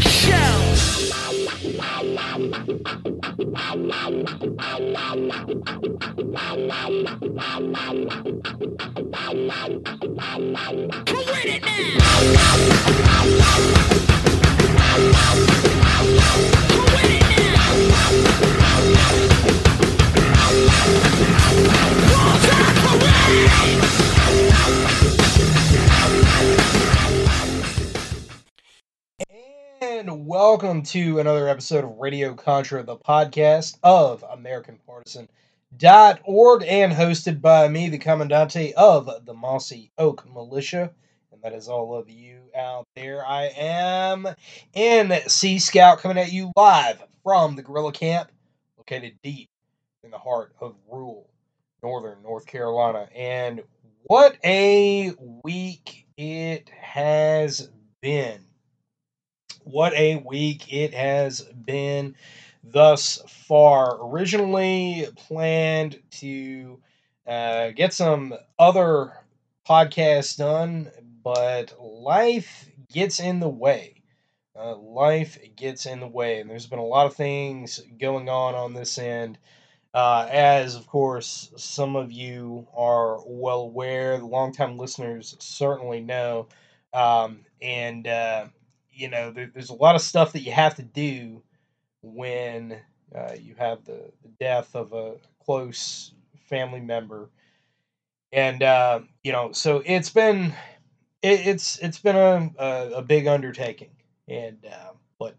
Shells. Who with it now? Welcome to another episode of Radio Contra, the podcast of AmericanPartisan.org and hosted by me, the Commandante of the Mossy Oak Militia. And that is all of you out there. I am in Sea Scout coming at you live from the guerrilla camp located deep in the heart of rural northern North Carolina. And what a week it has been what a week it has been thus far. Originally planned to uh, get some other podcasts done, but life gets in the way. Uh, life gets in the way, and there's been a lot of things going on on this end. Uh, as of course, some of you are well aware, the longtime listeners certainly know. Um, and uh, you know, there, there's a lot of stuff that you have to do when uh, you have the, the death of a close family member, and uh, you know, so it's been it, it's it's been a, a, a big undertaking, and uh, but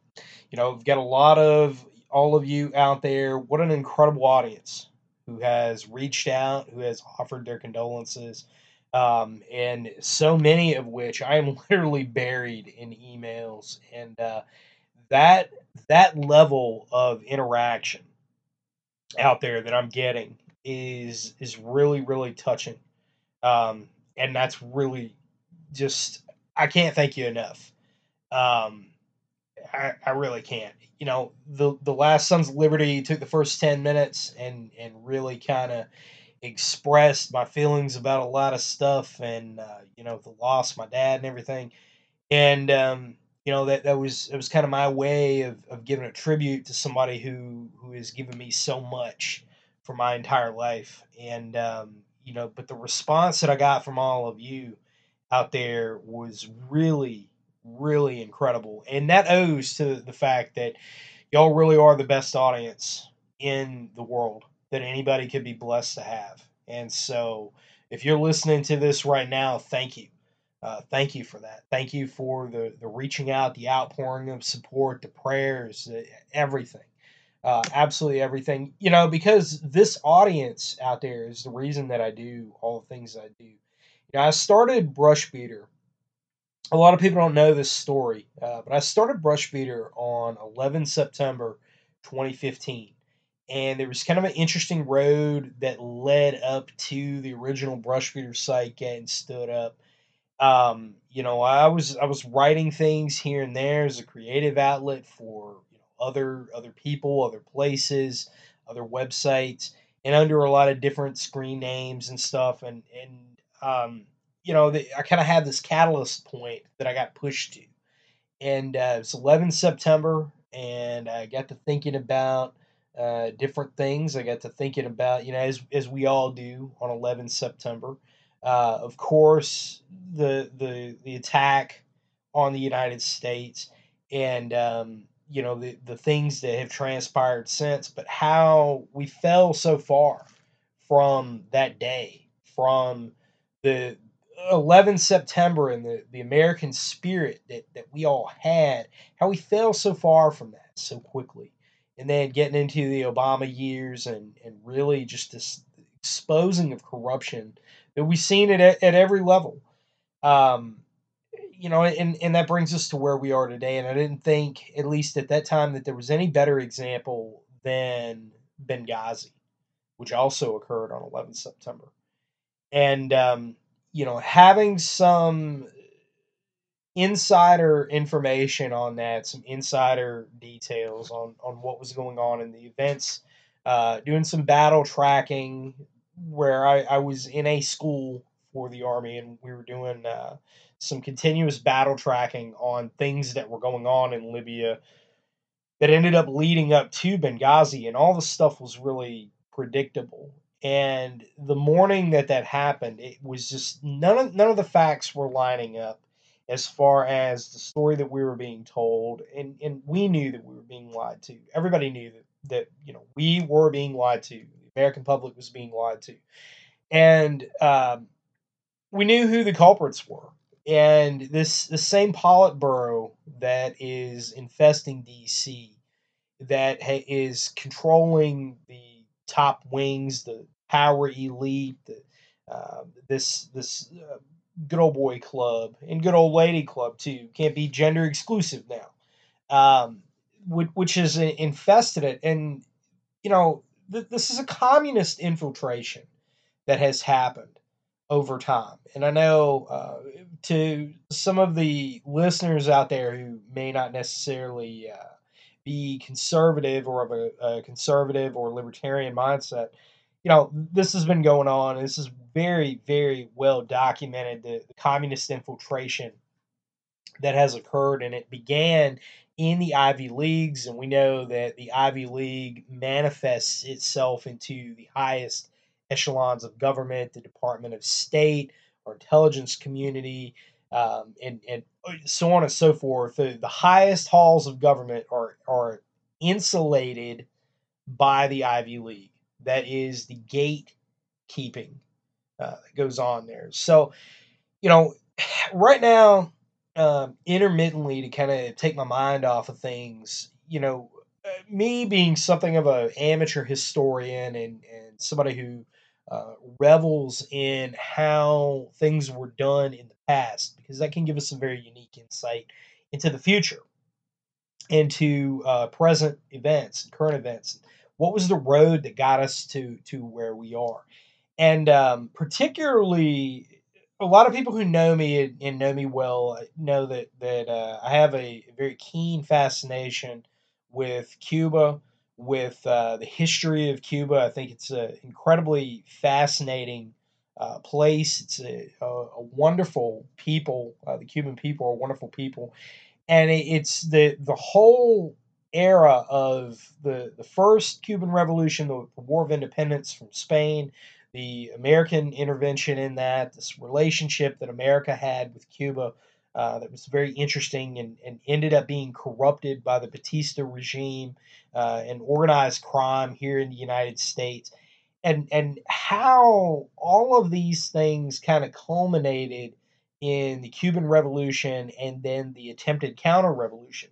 you know, we've got a lot of all of you out there. What an incredible audience who has reached out, who has offered their condolences um, and so many of which I am literally buried in emails, and uh, that that level of interaction out there that I'm getting is is really really touching, um, and that's really just I can't thank you enough. Um, I, I really can't. You know, the the last Sons of Liberty took the first ten minutes and and really kind of expressed my feelings about a lot of stuff and uh, you know the loss my dad and everything. And um, you know that that was it was kind of my way of, of giving a tribute to somebody who who has given me so much for my entire life. And um, you know but the response that i got from all of you out there was really really incredible. And that owes to the fact that y'all really are the best audience in the world that anybody could be blessed to have. And so, if you're listening to this right now, thank you. Uh, thank you for that. Thank you for the, the reaching out, the outpouring of support, the prayers, the, everything. Uh, absolutely everything. You know, because this audience out there is the reason that I do all the things I do. You know, I started Brushbeater. A lot of people don't know this story, uh, but I started Brushbeater on 11 September 2015 and there was kind of an interesting road that led up to the original Brushbeater site getting stood up. Um, you know i was i was writing things here and there as a creative outlet for you know other other people other places other websites and under a lot of different screen names and stuff. And and um, you know the, i kind of had this catalyst point that i got pushed to. And uh, it's 11 september and i got to thinking about uh, different things. I got to thinking about, you know, as as we all do on 11 September. Uh, of course, the the the attack on the United States, and um, you know the the things that have transpired since, but how we fell so far from that day, from the 11 September and the, the American spirit that, that we all had, how we fell so far from that so quickly. And then getting into the Obama years and, and really just this exposing of corruption that we've seen it at, at every level. Um, you know, and, and that brings us to where we are today. And I didn't think, at least at that time, that there was any better example than Benghazi, which also occurred on 11 September. And, um, you know, having some insider information on that, some insider details on, on what was going on in the events, uh, doing some battle tracking where I, I was in a school for the Army and we were doing uh, some continuous battle tracking on things that were going on in Libya that ended up leading up to Benghazi, and all the stuff was really predictable. And the morning that that happened, it was just none of none of the facts were lining up as far as the story that we were being told, and and we knew that we were being lied to. Everybody knew that that you know we were being lied to. The American public was being lied to, and um, we knew who the culprits were. And this the same Politburo that is infesting DC, that ha- is controlling the top wings, the power elite, the, uh, this this uh, good old boy club and good old lady club too can't be gender exclusive now, um, which, has infested it. And you know th- this is a communist infiltration that has happened over time. And I know uh, to some of the listeners out there who may not necessarily uh, be conservative or of a, a, conservative or libertarian mindset, you know, this has been going on. This is very, very well documented the, the communist infiltration that has occurred, and it began in the Ivy Leagues, and we know that the Ivy League manifests itself into the highest echelons of government, the Department of State, our intelligence community, um, and, and uh, so on and so forth. The, the highest halls of government are, are insulated by the Ivy League. That is the gatekeeping uh, that goes on there. So, you know, right now, um, intermittently to kind of take my mind off of things, you know, uh, me being something of an amateur historian and, and somebody who uh, revels in how things were done in the past because that can give us some very unique insight into the future, into uh, present events and current events. What was the road that got us to to where we are? And um, particularly, a lot of people who know me and, know me well know that that uh, I have a very keen fascination with Cuba with uh, the history of Cuba. I think it's an incredibly fascinating uh, place. It's a, a, a wonderful people. Uh, the Cuban people are wonderful people, and it, it's the the whole era of the the first Cuban Revolution, the, the War of Independence from Spain. The American intervention in that, this relationship that America had with Cuba, uh, that was very interesting and, and ended up being corrupted by the Batista regime uh, and organized crime here in the United States. And, and how all of these things kind of culminated in the Cuban Revolution and then the attempted counter revolution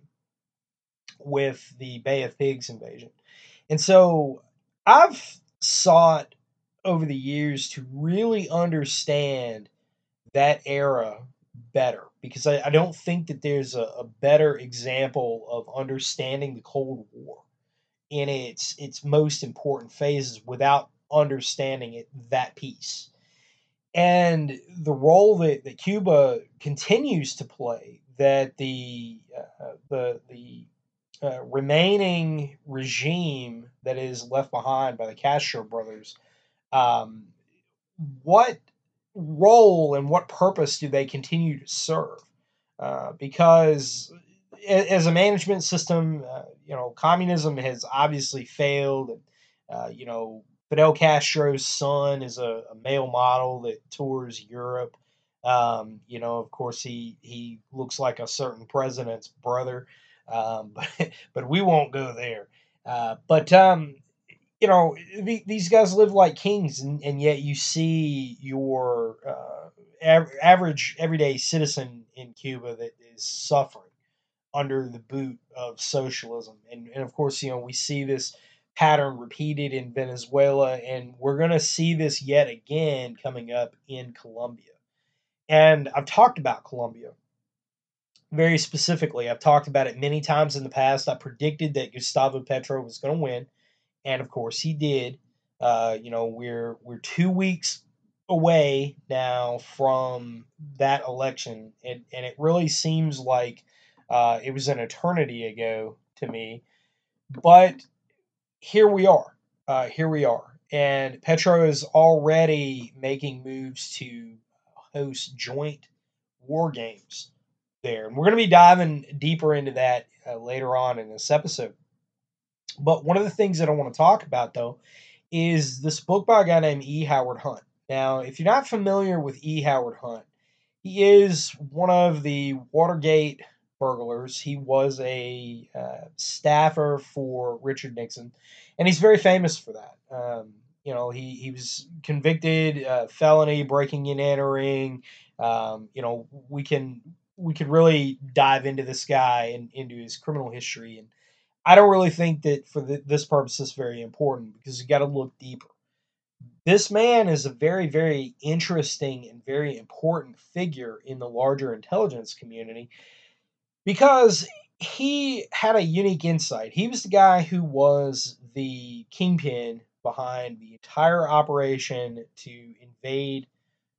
with the Bay of Pigs invasion. And so I've sought over the years to really understand that era better because I, I don't think that there's a, a, better example of understanding the Cold War in its its most important phases without understanding it that piece and the role that, that Cuba continues to play that the uh, the the uh, remaining regime that is left behind by the Castro brothers um, what role and what purpose do they continue to serve? Uh, because as a management system, uh, you know, communism has obviously failed. And, uh, you know, Fidel Castro's son is a, a male model that tours Europe. Um, you know, of course, he he looks like a certain president's brother, um, but but we won't go there. Uh, but um, you know, the- these guys live like kings, and, and yet you see your uh, av- average everyday citizen in Cuba that is suffering under the boot of socialism. And, and of course, you know, we see this pattern repeated in Venezuela, and we're going to see this yet again coming up in Colombia. And I've talked about Colombia very specifically. I've talked about it many times in the past. I predicted that Gustavo Petro was going to win, and of course he did. Uh, you know, we're we're two weeks away now from that election, and, and it really seems like uh, it was an eternity ago to me. But here we are. Uh, here we are. And Petro is already making moves to host joint war games there. And we're going to be diving deeper into that uh, later on in this episode. But one of the things that I want to talk about, though, is this book by a guy named E. Howard Hunt. Now, if you're not familiar with E. Howard Hunt, he is one of the Watergate burglars. He was a uh, staffer for Richard Nixon, and he's very famous for that. Um, you know, he, he was convicted uh, felony breaking and entering. Um, you know, we can we could really dive into this guy and into his criminal history, and I don't really think that for the, this purpose is very important because you got to look deeper. This man is a very, very interesting and very important figure in the larger intelligence community because he had a unique insight. He was the guy who was the kingpin behind the entire operation to invade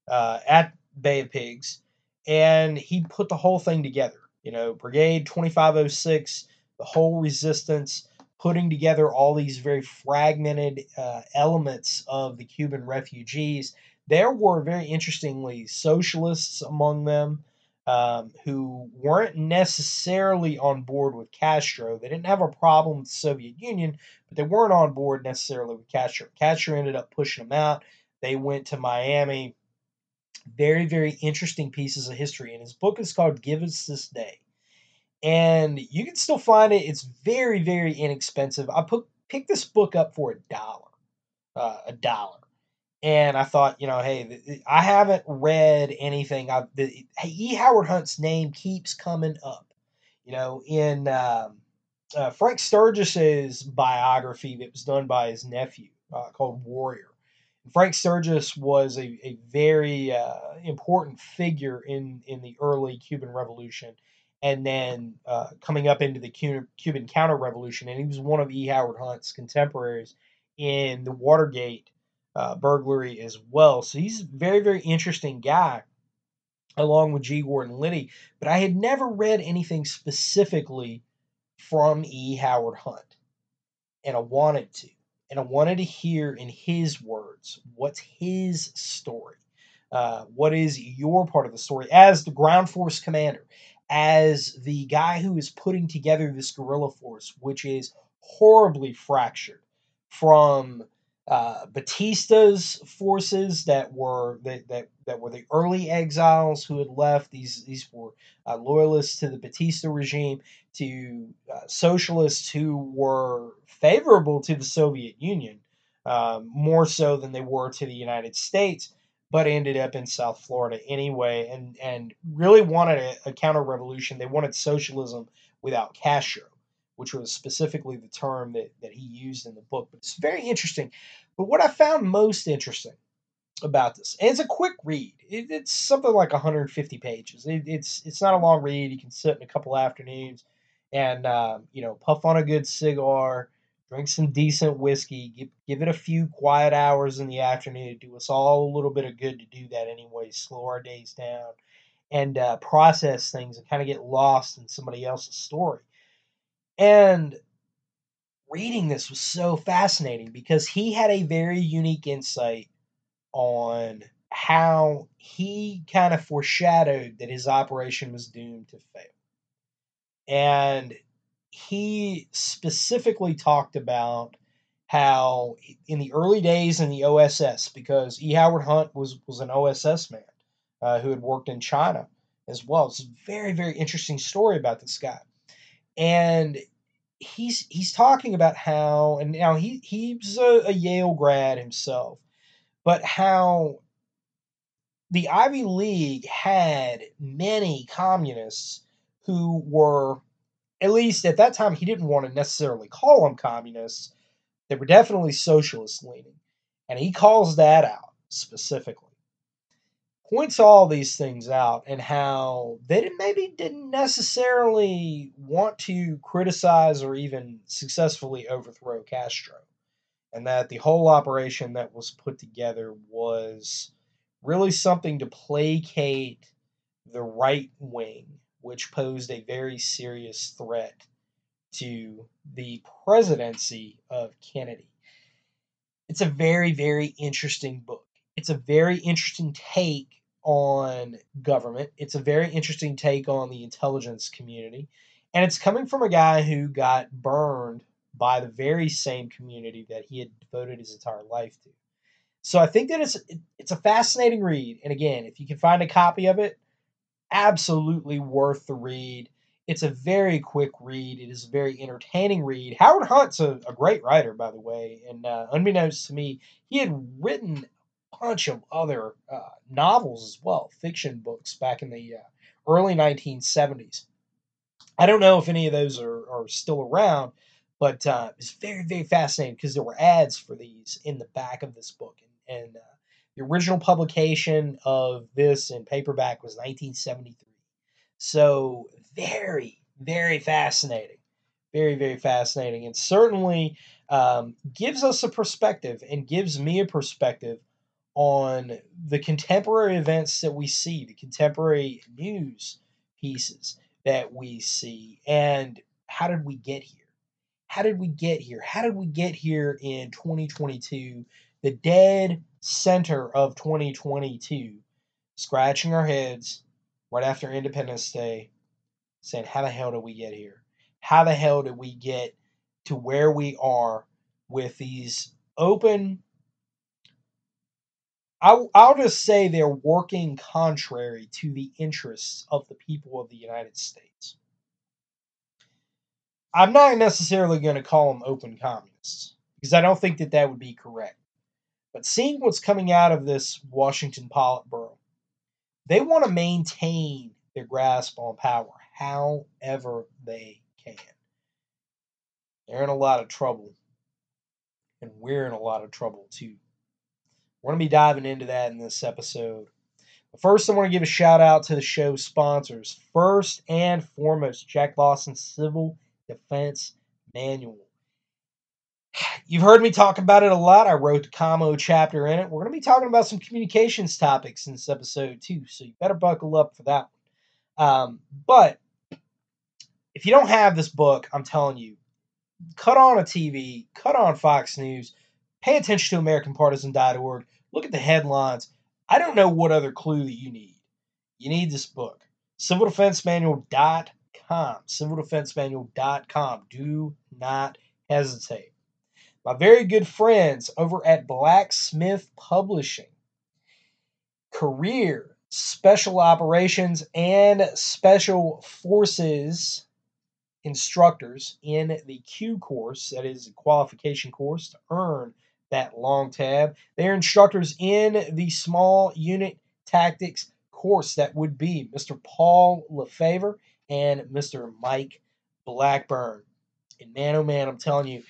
uh, at Bay of Pigs, and he put the whole thing together. You know, Brigade 2506, the whole resistance, putting together all these very fragmented uh, elements of the Cuban refugees. There were very interestingly socialists among them um, who weren't necessarily on board with Castro. They didn't have a problem with the Soviet Union, but they weren't on board necessarily with Castro. Castro ended up pushing them out. They went to Miami. Very, very interesting pieces of history. And his book is called Give Us This Day. And you can still find it. It's very, very inexpensive. I put picked this book up for a dollar. Uh, a dollar and I thought, you know, hey, I haven't read anything. I the, E. Howard Hunt's name keeps coming up, you know, in um, uh, Frank Sturgis's biography that was done by his nephew uh, called Warrior. Frank Sturgis was a, a very uh, important figure in, in the early Cuban Revolution and then uh, coming up into the Cuban, counter revolution. And he was one of E. Howard Hunt's contemporaries in the Watergate uh, burglary as well. So he's a very, very interesting guy, along with G. Gordon Liddy. But I had never read anything specifically from E. Howard Hunt, and I wanted to. And I wanted to hear in his words what's his story. Uh, what is your part of the story as the ground force commander, as the guy who is putting together this guerrilla force, which is horribly fractured from uh, Batista's forces that were that, that that were the early exiles who had left. These these were uh, loyalists to the Batista regime, to uh, socialists who were favorable to the Soviet Union, um, more so than they were to the United States, but ended up in South Florida anyway, and and really wanted a, a counter revolution. They wanted socialism without Castro which was specifically the term that, that he used in the book. But it's very interesting. But what I found most interesting about this, and it's a quick read. It, it's something like 150 pages. It, it's it's not a long read. You can sit in a couple afternoons and um, you know puff on a good cigar, drink some decent whiskey, give give it a few quiet hours in the afternoon. Do us all a little bit of good to do that anyway. Slow our days down and uh, process things and kind of get lost in somebody else's story. And reading this was so fascinating because he had a very unique insight on how he kind of foreshadowed that his operation was doomed to fail. And he specifically talked about how in the early days in the OSS, because E. Howard Hunt was, was an OSS man uh, who had worked in China as well. It's a very, very interesting story about this guy. And he's he's talking about how and now he he's a, a Yale grad himself, but how the Ivy League had many communists who were at least at that time he didn't want to necessarily call them communists. They were definitely socialist leaning. And he calls that out specifically. Points all these things out and how they didn't- maybe didn't necessarily want to criticize or even successfully overthrow Castro. And that the whole operation that was put together was really something to placate the right wing, which posed a very serious threat to the presidency of Kennedy. It's a very, very interesting book. It's a very interesting take on government. It's a very interesting take on the intelligence community. And it's coming from a guy who got burned by the very same community that he had devoted his entire life to. So I think that it's it's a fascinating read. And again, if you can find a copy of it, absolutely worth the read. It's a very quick read. It is a very entertaining read. Howard Hunt's a, a great writer, by the way, and uh, unbeknownst to me, he had written bunch of other uh, novels as well, fiction books back in the uh, early 1970s. I don't know if any of those are, are still around, but uh, it's very, very fascinating because there were ads for these in the back of this book. And, and uh, the original publication of this in paperback was 1973. So very, very fascinating. Very, very fascinating. And certainly um, gives us a perspective and gives me a perspective on the contemporary events that we see, the contemporary news pieces that we see, and how did we get here? How did we get here? How did we get here in 2022, the dead center of 2022, scratching our heads right after Independence Day, saying, How the hell did we get here? How the hell did we get to where we are with these open? I, I'll just say they're working contrary to the interests of the people of the United States. I'm not necessarily going to call them open communists because I don't think that that would be correct. But seeing what's coming out of this Washington Politburo, they want to maintain their grasp on power however they can. They're in a lot of trouble, and we're in a lot of trouble too. We're going to be diving into that in this episode. But first, I want to give a shout out to the show sponsors. First and foremost, Jack Lawson Civil Defense Manual. You've heard me talk about it a lot. I wrote the commo chapter in it. We're going to be talking about some communications topics in this episode too, so you better buckle up for that one. Um, but if you don't have this book, I'm telling you, cut on a TV, cut on Fox News, pay attention to AmericanPartisan.org, look at the headlines. I don't know what other clue that you need. You need this book. CivilDefenseManual.com. CivilDefenseManual.com. Do not hesitate. My very good friends over at Blacksmith Publishing. Career, Special Operations, and Special Forces instructors in the Q course, that is a qualification course to earn that long tab. They are instructors in the small unit tactics course that would be Mr. Paul LeFavor and Mr. Mike Blackburn. And man, oh man, I'm telling you,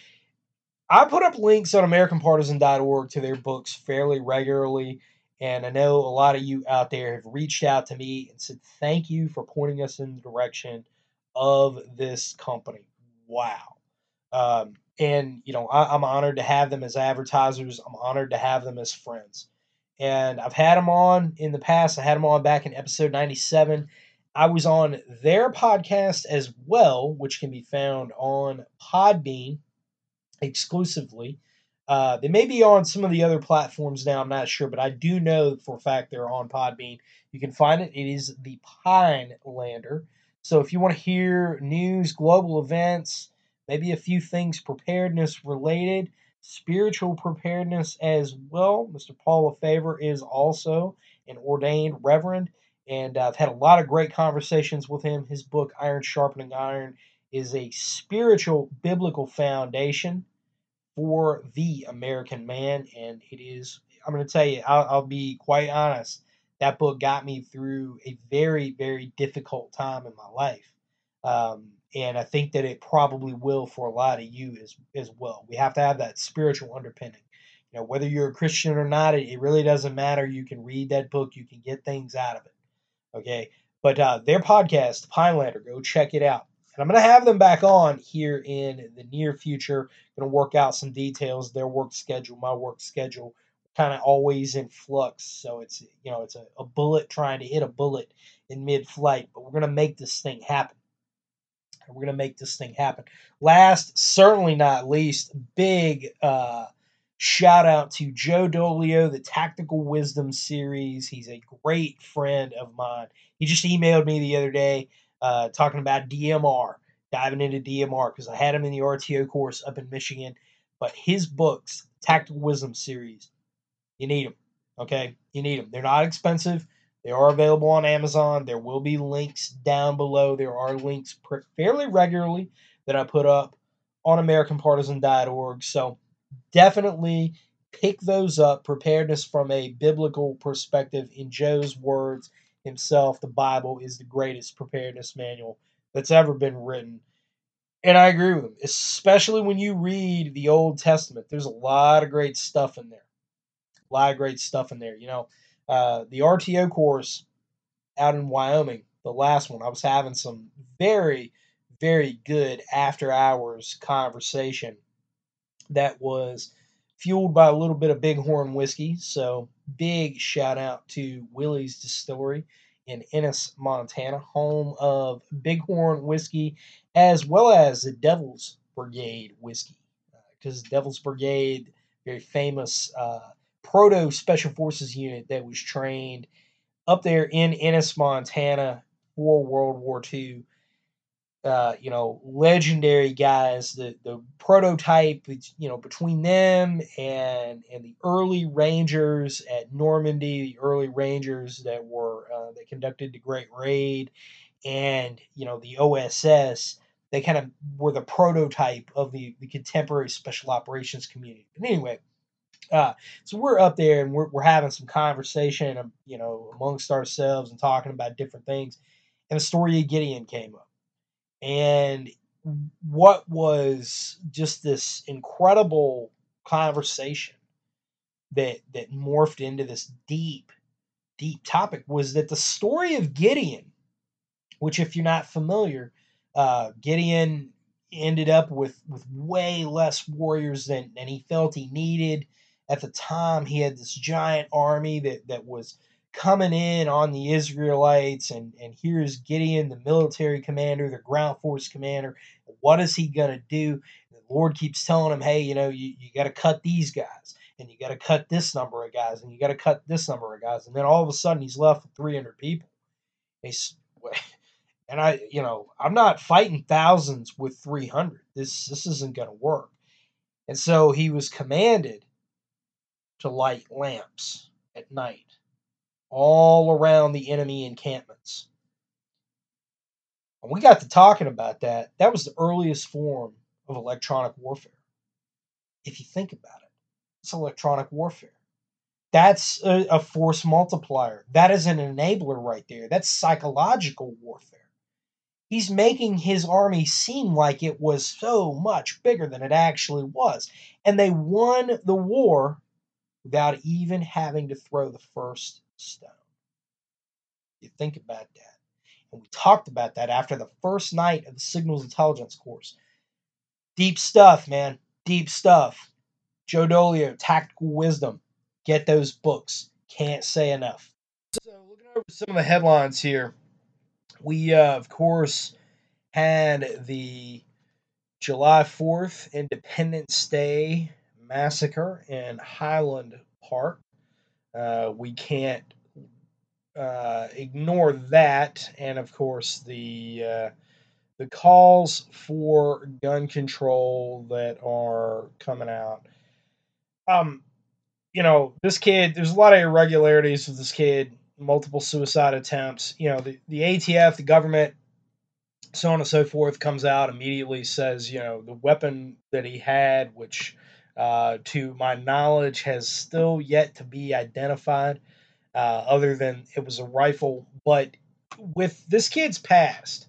I put up links on AmericanPartisan.org to their books fairly regularly. And I know a lot of you out there have reached out to me and said, thank you for pointing us in the direction of this company. Wow. Um, and, you know, I, I'm honored to have them as advertisers. I'm honored to have them as friends. And I've had them on in the past. I had them on back in episode 97. I was on their podcast as well, which can be found on Podbean exclusively. Uh, they may be on some of the other platforms now. I'm not sure, but I do know for a fact they're on Podbean. You can find it. It is the Pine Lander. So if you want to hear news, global events, maybe a few things preparedness related, spiritual preparedness as well, Mr. Paul LeFavor is also an ordained reverend. And I've had a lot of great conversations with him. His book, Iron Sharpening Iron, is a spiritual biblical foundation for the American man. And it is, I'm going to tell you, I'll, I'll be quite honest, that book got me through a very, very difficult time in my life. Um, and I think that it probably will for a lot of you as, as well. We have to have that spiritual underpinning. You know, whether you're a Christian or not, it, it really doesn't matter. You can read that book, you can get things out of it. Okay. But uh, their podcast, Pinelander, go check it out. And I'm going to have them back on here in the near future. Going to work out some details, their work schedule, my work schedule, kind of always in flux. So it's you know it's a, a bullet trying to hit a bullet in mid-flight, but we're going to make this thing happen. And we're going to make this thing happen. Last, certainly not least, big uh, shout out to Joe Dolio, the Tactical Wisdom series. He's a great friend of mine. He just emailed me the other day uh, talking about DMR, diving into DMR because I had him in the RTO course up in Michigan. But his books, Tactical Wisdom series, you need them. Okay, you need them. They're not expensive. They are available on Amazon. There will be links down below. There are links fairly regularly that I put up on AmericanPartisan.org. So definitely pick those up. Preparedness from a biblical perspective, in Joe's words himself, the Bible is the greatest preparedness manual that's ever been written. And I agree with him, especially when you read the Old Testament. There's a lot of great stuff in there. A lot of great stuff in there. You know, uh, the RTO course out in Wyoming, the last one, I was having some very, very good after hours conversation that was fueled by a little bit of Bighorn whiskey. So big shout out to Willie's Distillery in Ennis, Montana, home of Bighorn whiskey, as well as the Devil's Brigade whiskey. Because uh, Devil's Brigade, very famous uh, proto special forces unit that was trained up there in Ennis, Montana for World War II uh, you know, legendary guys. The the prototype, you know, between them and and the early Rangers at Normandy, the early Rangers that were uh, that conducted the Great Raid, and you know the OSS. They kind of were the prototype of the, the contemporary special operations community. But anyway, uh, so we're up there and we're, we're having some conversation, um, you know, amongst ourselves and talking about different things. And the story of Gideon came up. And what was just this incredible conversation that that morphed into this deep deep topic was that the story of Gideon which if you're not familiar uh, Gideon ended up with with way less warriors than than he felt he needed at the time he had this giant army that that was coming in on the Israelites, and, and here's Gideon, the military commander, the ground force commander. What is he going to do? The Lord keeps telling him, hey, you know, you, you got to cut these guys, and you got to cut this number of guys, and you got to cut this number of guys. And then all of a sudden, he's left with 300 people. He's, and I, you know, I'm not fighting thousands with 300. This, this isn't going to work. And so he was commanded to light lamps at night all around the enemy encampments. When we got to talking about that, that was the earliest form of electronic warfare. If you think about it, it's electronic warfare. That's a, a force multiplier. That is an enabler right there. That's psychological warfare. He's making his army seem like it was so much bigger than it actually was. And they won the war without even having to throw the first stone. You think about that. And we talked about that after the first night of the signals intelligence course. Deep stuff, man. Deep stuff. Joe Dolio, Tactical Wisdom. Get those books. Can't say enough. So, looking over some of the headlines here, we, uh, of course, had the July 4th Independence Day massacre in Highland Park. Uh, we can't uh, ignore that, and of course the uh, the calls for gun control that are coming out. Um, you know, this kid. There's a lot of irregularities with this kid. Multiple suicide attempts. You know, the the ATF, the government, so on and so forth. Comes out immediately, says, you know, the weapon that he had, which uh, to my knowledge has still yet to be identified, uh, other than it was a rifle. But with this kid's past,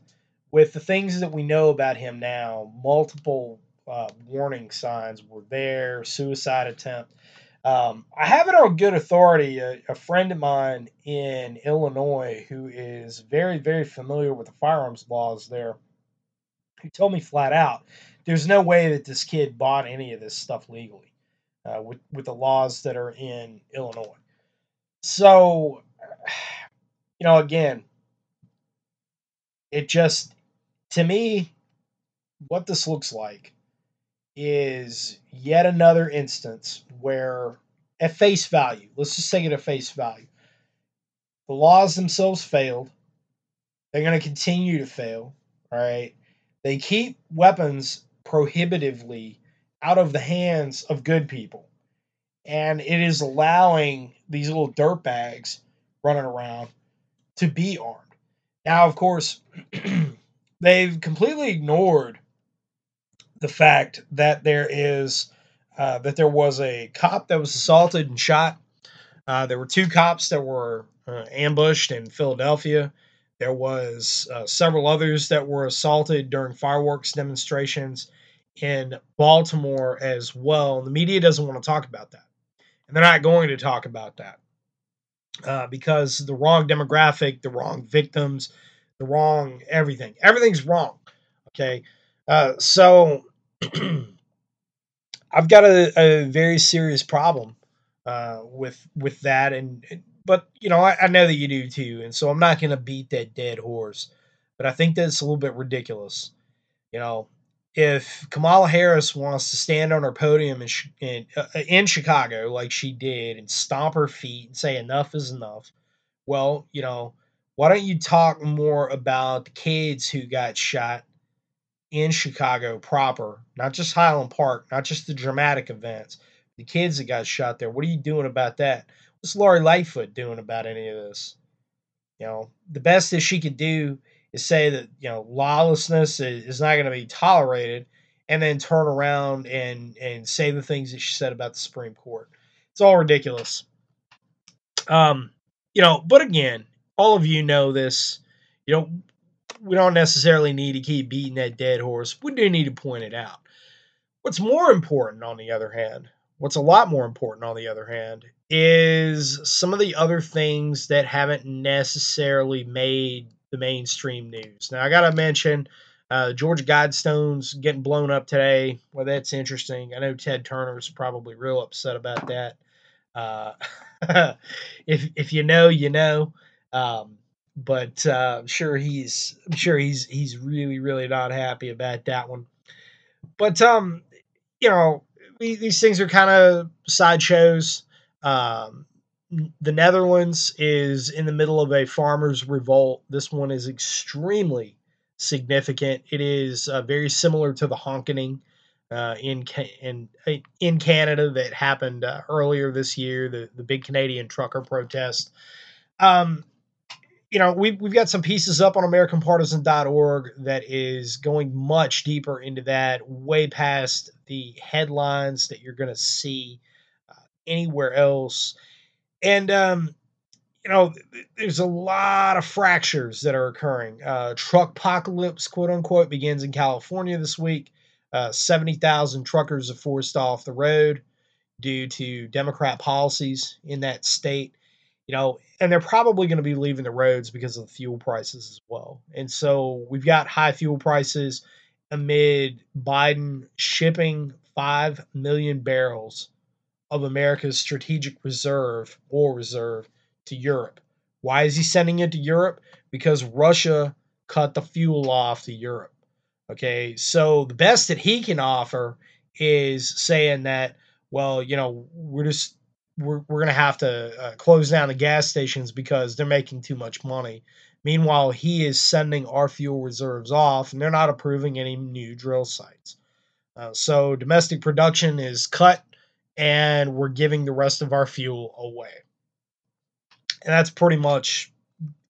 with the things that we know about him now, multiple uh, warning signs were there, suicide attempt. Um, I have it on good authority. A, a friend of mine in Illinois who is very, very familiar with the firearms laws there, who told me flat out, there's no way that this kid bought any of this stuff legally uh, with with the laws that are in Illinois. So, you know, again, it just to me, what this looks like is yet another instance where, at face value, let's just take it at face value, the laws themselves failed. They're going to continue to fail. All right. They keep weapons prohibitively out of the hands of good people. And it is allowing these little dirtbags running around to be armed. Now, of course, they've completely ignored the fact that there is uh, that there was a cop that was assaulted and shot. Uh, there were two cops that were uh, ambushed in Philadelphia. There was uh, several others that were assaulted during fireworks demonstrations in Baltimore as well. The media doesn't want to talk about that, and they're not going to talk about that uh, because the wrong demographic, the wrong victims, the wrong everything. Everything's wrong. Okay, uh, so I've got a, a very serious problem uh, with with that, and but you know I, I know that you do too, and so I'm not going to beat that dead horse, but I think that's a little bit ridiculous. You know, if Kamala Harris wants to stand on her podium in in, uh, in Chicago like she did and stomp her feet and say enough is enough, well, you know, why don't you talk more about the kids who got shot in Chicago proper, not just Highland Park, not just the dramatic events, the kids that got shot there. What are you doing about that? What's Lori Lightfoot doing about any of this? You know, the best that she could do is say that, you know, lawlessness is not going to be tolerated and then turn around and, and say the things that she said about the Supreme Court. It's all ridiculous. Um, you know, but again, all of you know this. You know, we don't necessarily need to keep beating that dead horse. We do need to point it out. What's more important, on the other hand, what's a lot more important, on the other hand, is some of the other things that haven't necessarily made the mainstream news. Now, I got to mention uh, Georgia Guidestones getting blown up today. Well, that's interesting. I know Ted Turner's probably real upset about that. Uh, if if you know, you know. Um, but uh, I'm sure he's I'm sure he's he's really really not happy about that one. But um, you know, these things are kind of sideshows. Um, the Netherlands is in the middle of a farmers' revolt. This one is extremely significant. It is uh, very similar to the honkening uh, in in in Canada that happened uh, earlier this year, the the big Canadian trucker protest. Um, you know, we've, we've got some pieces up on AmericanPartisan.org that is going much deeper into that, way past the headlines that you're going to see uh, anywhere else. And, um, you know, there's a lot of fractures that are occurring. Uh, truck apocalypse, quote unquote, begins in California this week. Uh, 70,000 truckers are forced off the road due to Democrat policies in that state you know, and they're probably going to be leaving the roads because of the fuel prices as well. And so we've got high fuel prices amid Biden shipping 5 million barrels of America's strategic reserve, oil reserve, to Europe. Why is he sending it to Europe? Because Russia cut the fuel off to Europe. Okay, so the best that he can offer is saying that, well, you know, we're just we're, we're going to have to uh, close down the gas stations because they're making too much money. Meanwhile, he is sending our fuel reserves off and they're not approving any new drill sites. Uh, so domestic production is cut and we're giving the rest of our fuel away. And that's pretty much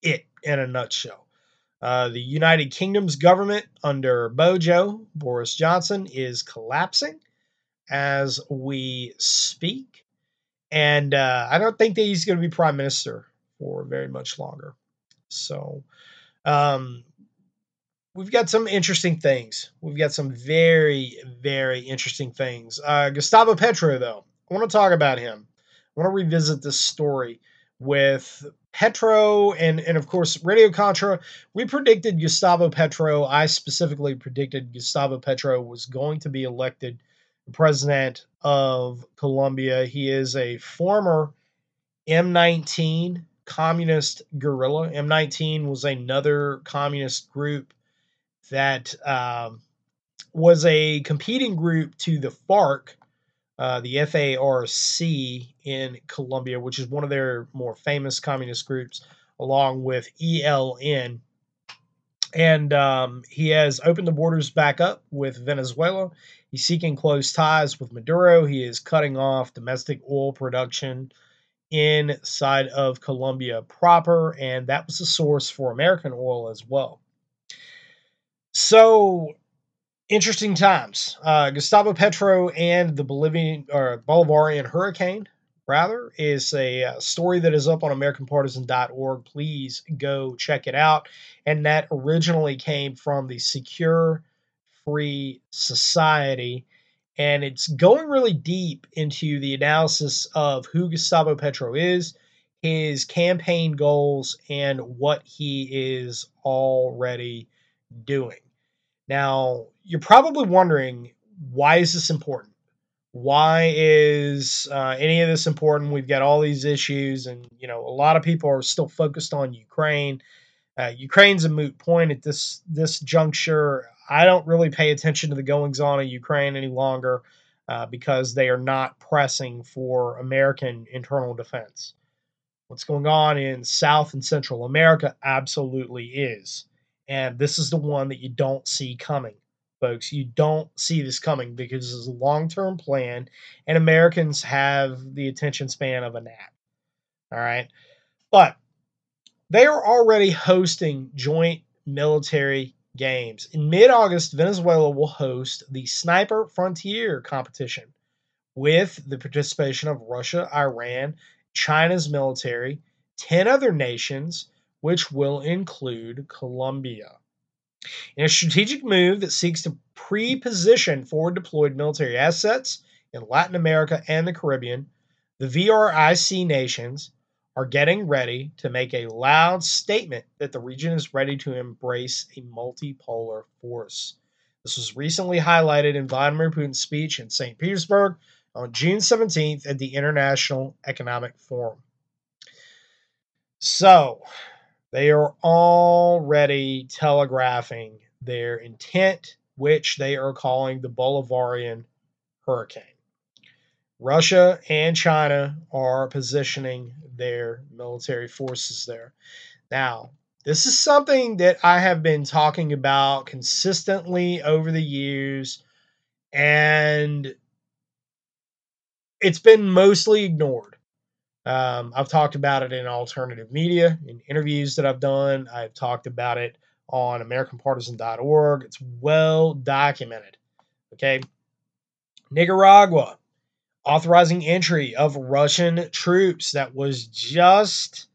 it in a nutshell. Uh, the United Kingdom's government under Bojo, Boris Johnson, is collapsing as we speak. And uh, I don't think that he's going to be prime minister for very much longer. So, um, we've got some interesting things. We've got some very, very interesting things. Uh, Gustavo Petro, though, I want to talk about him. I want to revisit this story with Petro and, and of course, Radio Contra. We predicted Gustavo Petro. I specifically predicted Gustavo Petro was going to be elected president of Colombia. He is a former M19 communist guerrilla. M19 was another communist group that um, was a competing group to the FARC, uh, the FARC in Colombia, which is one of their more famous communist groups, along with ELN. And um, he has opened the borders back up with Venezuela. He's seeking close ties with Maduro. He is cutting off domestic oil production inside of Colombia proper, and that was the source for American oil as well. So interesting times. Uh, Gustavo Petro and the Bolivian or Bolivarian hurricane, rather, is a uh, story that is up on AmericanPartisan.org. Please go check it out. And that originally came from the Secure Free Society. And it's going really deep into the analysis of who Gustavo Petro is, his campaign goals, and what he is already doing. Now, you're probably wondering why is this important? Why is uh, any of this important? We've got all these issues, and you know, a lot of people are still focused on Ukraine. Uh, Ukraine's a moot point at this this juncture. I don't really pay attention to the goings on in Ukraine any longer uh, because they are not pressing for American internal defense. What's going on in South and Central America absolutely is. And this is the one that you don't see coming, folks. You don't see this coming because this is a long term plan, and Americans have the attention span of a gnat. All right. But they are already hosting joint military games. In mid August, Venezuela will host the Sniper Frontier competition with the participation of Russia, Iran, China's military, 10 other nations, which will include Colombia. In a strategic move that seeks to pre position forward deployed military assets in Latin America and the Caribbean, the BRIC nations are getting ready to make a loud statement that the region is ready to embrace a multipolar force. This was recently highlighted in Vladimir Putin's speech in St. Petersburg on June 17th at the International Economic Forum. So, they are already telegraphing their intent, which they are calling the Bolivarian hurricane. Russia and China are positioning their military forces there. Now, this is something that I have been talking about consistently over the years, and it's been mostly ignored. Um, I've talked about it in alternative media, in interviews that I've done. I've talked about it on AmericanPartisan.org. It's well documented. Okay. Nicaragua authorizing entry of Russian troops. That was just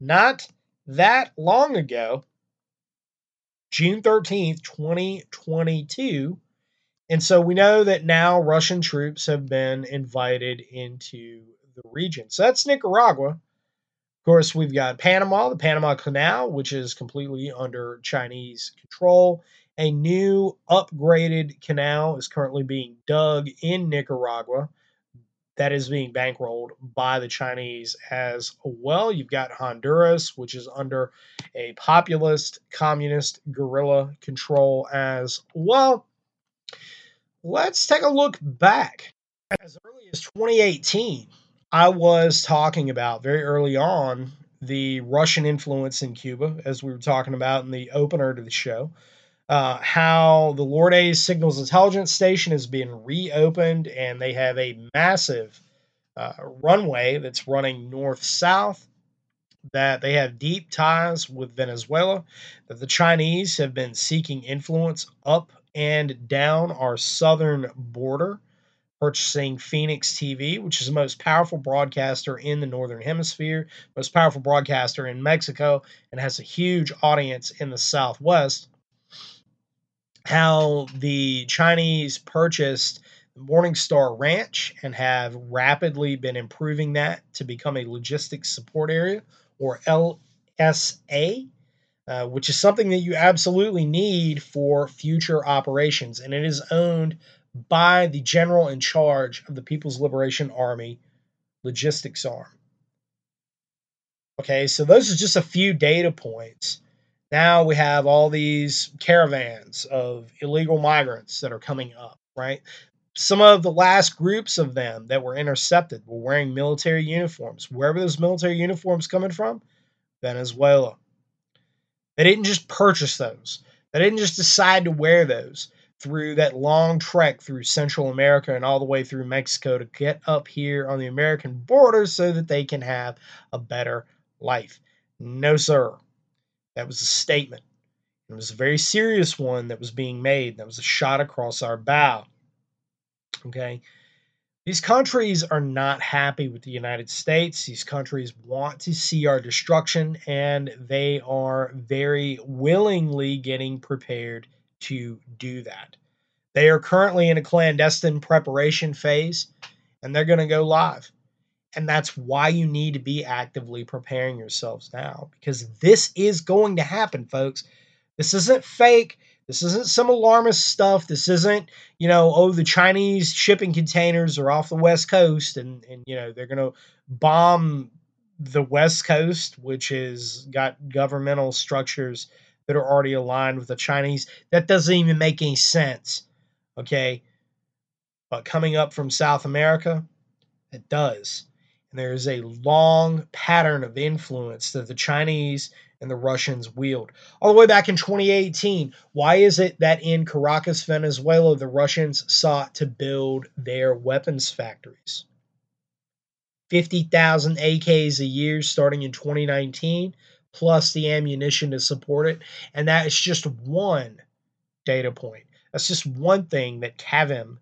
not that long ago, June 13th, 2022. And so we know that now Russian troops have been invited into the region. So that's Nicaragua. Of course, we've got Panama, the Panama Canal, which is completely under Chinese control. A new upgraded canal is currently being dug in Nicaragua that is being bankrolled by the Chinese as well. You've got Honduras, which is under a populist communist guerrilla control as well. Let's take a look back. As early as 2018, I was talking about very early on the Russian influence in Cuba, as we were talking about in the opener to the show. Uh, how the Lourdes Signals Intelligence Station is being reopened, and they have a massive uh, runway that's running north south. that they have deep ties with Venezuela, that the Chinese have been seeking influence up and down our southern border, purchasing Phoenix TV, which is the most powerful broadcaster in the northern hemisphere, most powerful broadcaster in Mexico, and has a huge audience in the southwest. How the Chinese purchased Morningstar Ranch and have rapidly been improving that to become a logistics support area or LSA, uh, which is something that you absolutely need for future operations. And it is owned by the general in charge of the People's Liberation Army logistics arm. Okay, so those are just a few data points. Now we have all these caravans of illegal migrants that are coming up, right? some of the last groups of them that were intercepted were wearing military uniforms. Wherever those military uniforms coming from, Venezuela. They didn't just purchase those. They didn't just decide to wear those through that long trek through Central America and all the way through Mexico to get up here on the American border so that they can have a better life. No, sir. That was a statement. It was a very serious one that was being made. That was a shot across our bow. Okay. These countries are not happy with the United States. These countries want to see our destruction, and they are very willingly getting prepared to do that. They are currently in a clandestine preparation phase, and they're going to go live. And that's why you need to be actively preparing yourselves now, because this is going to happen, folks. This isn't fake. This isn't some alarmist stuff. This isn't, you know, oh, the Chinese shipping containers are off the West Coast and, and you know, they're going to bomb the West Coast, which has got governmental structures that are already aligned with the Chinese. That doesn't even make any sense. Okay. But coming up from South America, it does. And there is a long pattern of influence that the Chinese and the Russians wield. All the way back in 2018, why is it that in Caracas, Venezuela, the Russians sought to build their weapons factories? 50,000 AKs a year starting in 2019, plus the ammunition to support it. And that is just one data point. That's just one thing that CAVIM,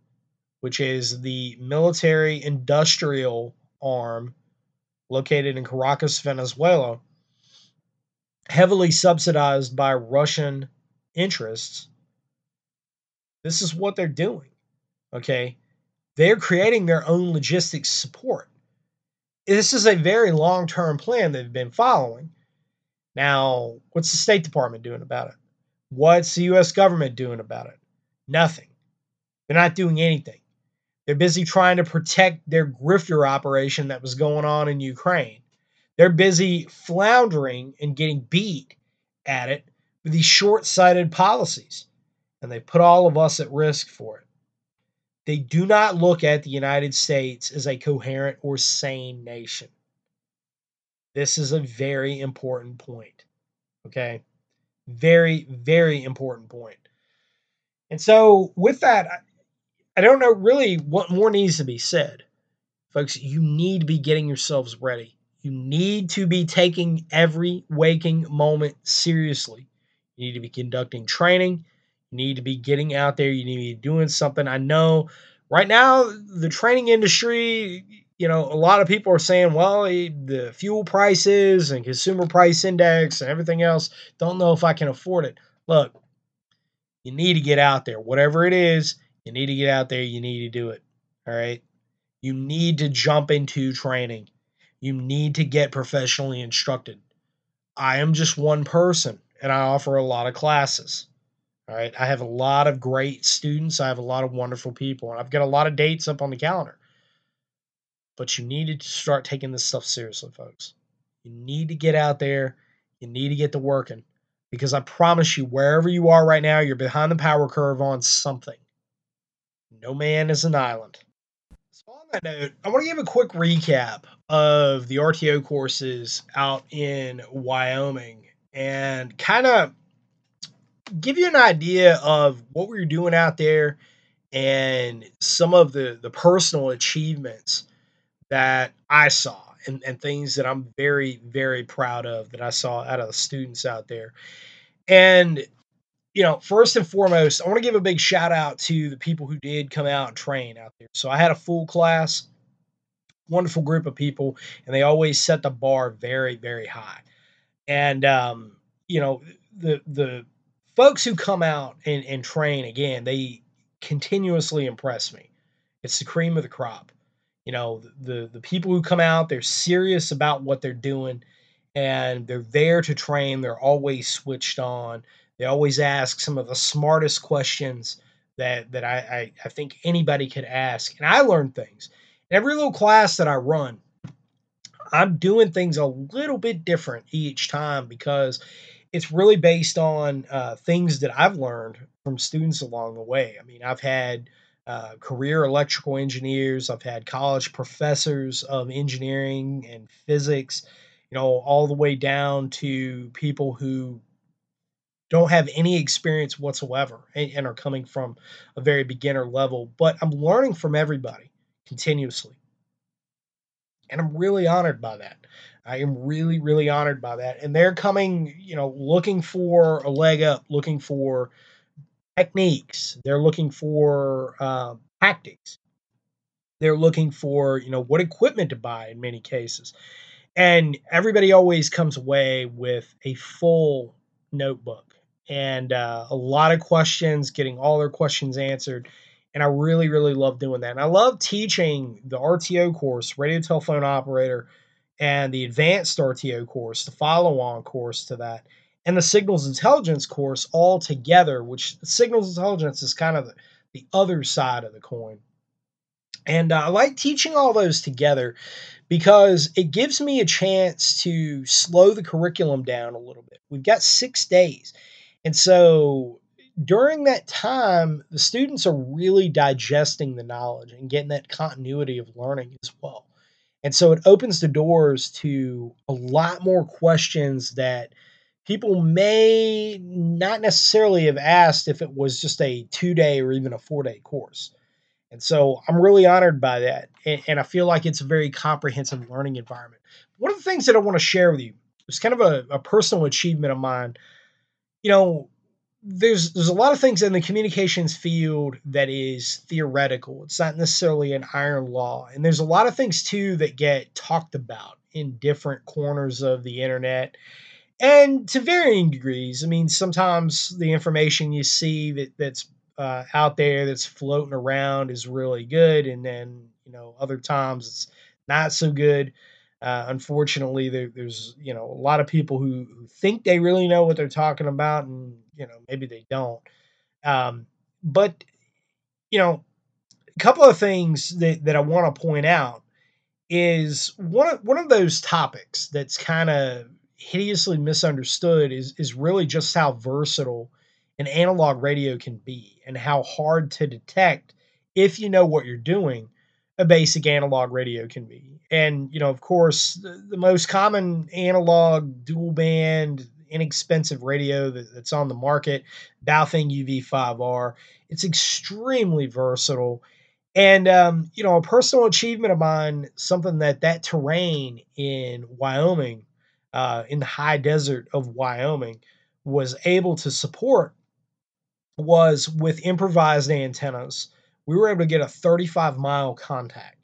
which is the military industrial arm located in Caracas, Venezuela, heavily subsidized by Russian interests, this is what they're doing. Okay. They're creating their own logistics support. This is a very long term plan they've been following. Now, what's the State Department doing about it? What's the US government doing about it? Nothing. They're not doing anything. They're busy trying to protect their grifter operation that was going on in Ukraine. They're busy floundering and getting beat at it with these short sighted policies. And they put all of us at risk for it. They do not look at the United States as a coherent or sane nation. This is a very important point. Okay? Very, very important point. And so, with that, I don't know really what more needs to be said. Folks, you need to be getting yourselves ready. You need to be taking every waking moment seriously. You need to be conducting training. You need to be getting out there. You need to be doing something. I know right now, the training industry, you know, a lot of people are saying, well, the fuel prices and consumer price index and everything else, don't know if I can afford it. Look, you need to get out there. Whatever it is, you need to get out there. You need to do it. All right. You need to jump into training. You need to get professionally instructed. I am just one person and I offer a lot of classes. All right. I have a lot of great students. I have a lot of wonderful people, and I've got a lot of dates up on the calendar. But you need to start taking this stuff seriously, folks. You need to get out there. You need to get to working because I promise you, wherever you are right now, you're behind the power curve on something. No man is an island. So, on that note, I want to give a quick recap of the RTO courses out in Wyoming and kind of give you an idea of what we were doing out there and some of the, the personal achievements that I saw and, and things that I'm very, very proud of that I saw out of the students out there. And, you know, first and foremost, I want to give a big shout out to the people who did come out and train out there. So I had a full class, wonderful group of people, and they always set the bar very, very high. And, um, you know, the, the, folks who come out and, and train again, they continuously impress me. It's the cream of the crop. You know, the the people who come out, they're serious about what they're doing and they're there to train. They're always switched on. They always ask some of the smartest questions that that I, I, I think anybody could ask. And I learn things. Every little class that I run, I'm doing things a little bit different each time because it's really based on uh, things that I've learned from students along the way. I mean, I've had uh, career electrical engineers, I've had college professors of engineering and physics, you know, all the way down to people who don't have any experience whatsoever and, and are coming from a very beginner level. But I'm learning from everybody continuously. And I'm really honored by that. I am really, really honored by that. And they're coming, you know, looking for a leg up, looking for techniques. They're looking for uh, tactics. They're looking for, you know, what equipment to buy in many cases. And everybody always comes away with a full notebook and uh, a lot of questions, getting all their questions answered. And I really, really love doing that. And I love teaching the RTO course, radio telephone operator, and the advanced RTO course, the follow on course to that, and the signals intelligence course all together, which signals intelligence is kind of the, the other side of the coin. And uh, I like teaching all those together because it gives me a chance to slow the curriculum down a little bit. We've got six days. And so during that time, the students are really digesting the knowledge and getting that continuity of learning as well. And so it opens the doors to a lot more questions that people may not necessarily have asked if it was just a two day or even a four day course. And so I'm really honored by that. And, and, I feel like it's a very comprehensive learning environment. One of the things that I want to share with you is kind of a, a personal achievement of mine. You know, there's there's a lot of things in the communications field that is theoretical. It's not necessarily an iron law. And there's a lot of things too that get talked about in different corners of the internet and to varying degrees. I mean, sometimes the information you see that that's uh, out there that's floating around is really good, and then you know other times it's not so good. Uh, unfortunately, there, there's you know a lot of people who, who think they really know what they're talking about, and you know maybe they don't. Um, but you know, a couple of things that, that I want to point out is one one of those topics that's kind of hideously misunderstood is is really just how versatile an analog radio can be and how hard to detect if you know what you're doing a basic analog radio can be. And, you know, of course, the, the most common analog dual band, inexpensive radio that, that's on the market, Baofeng UV5R, it's extremely versatile. And, um, you know, a personal achievement of mine, something that that terrain in Wyoming, uh, in the high desert of Wyoming, was able to support was with improvised antennas we were able to get a 35 mile contact.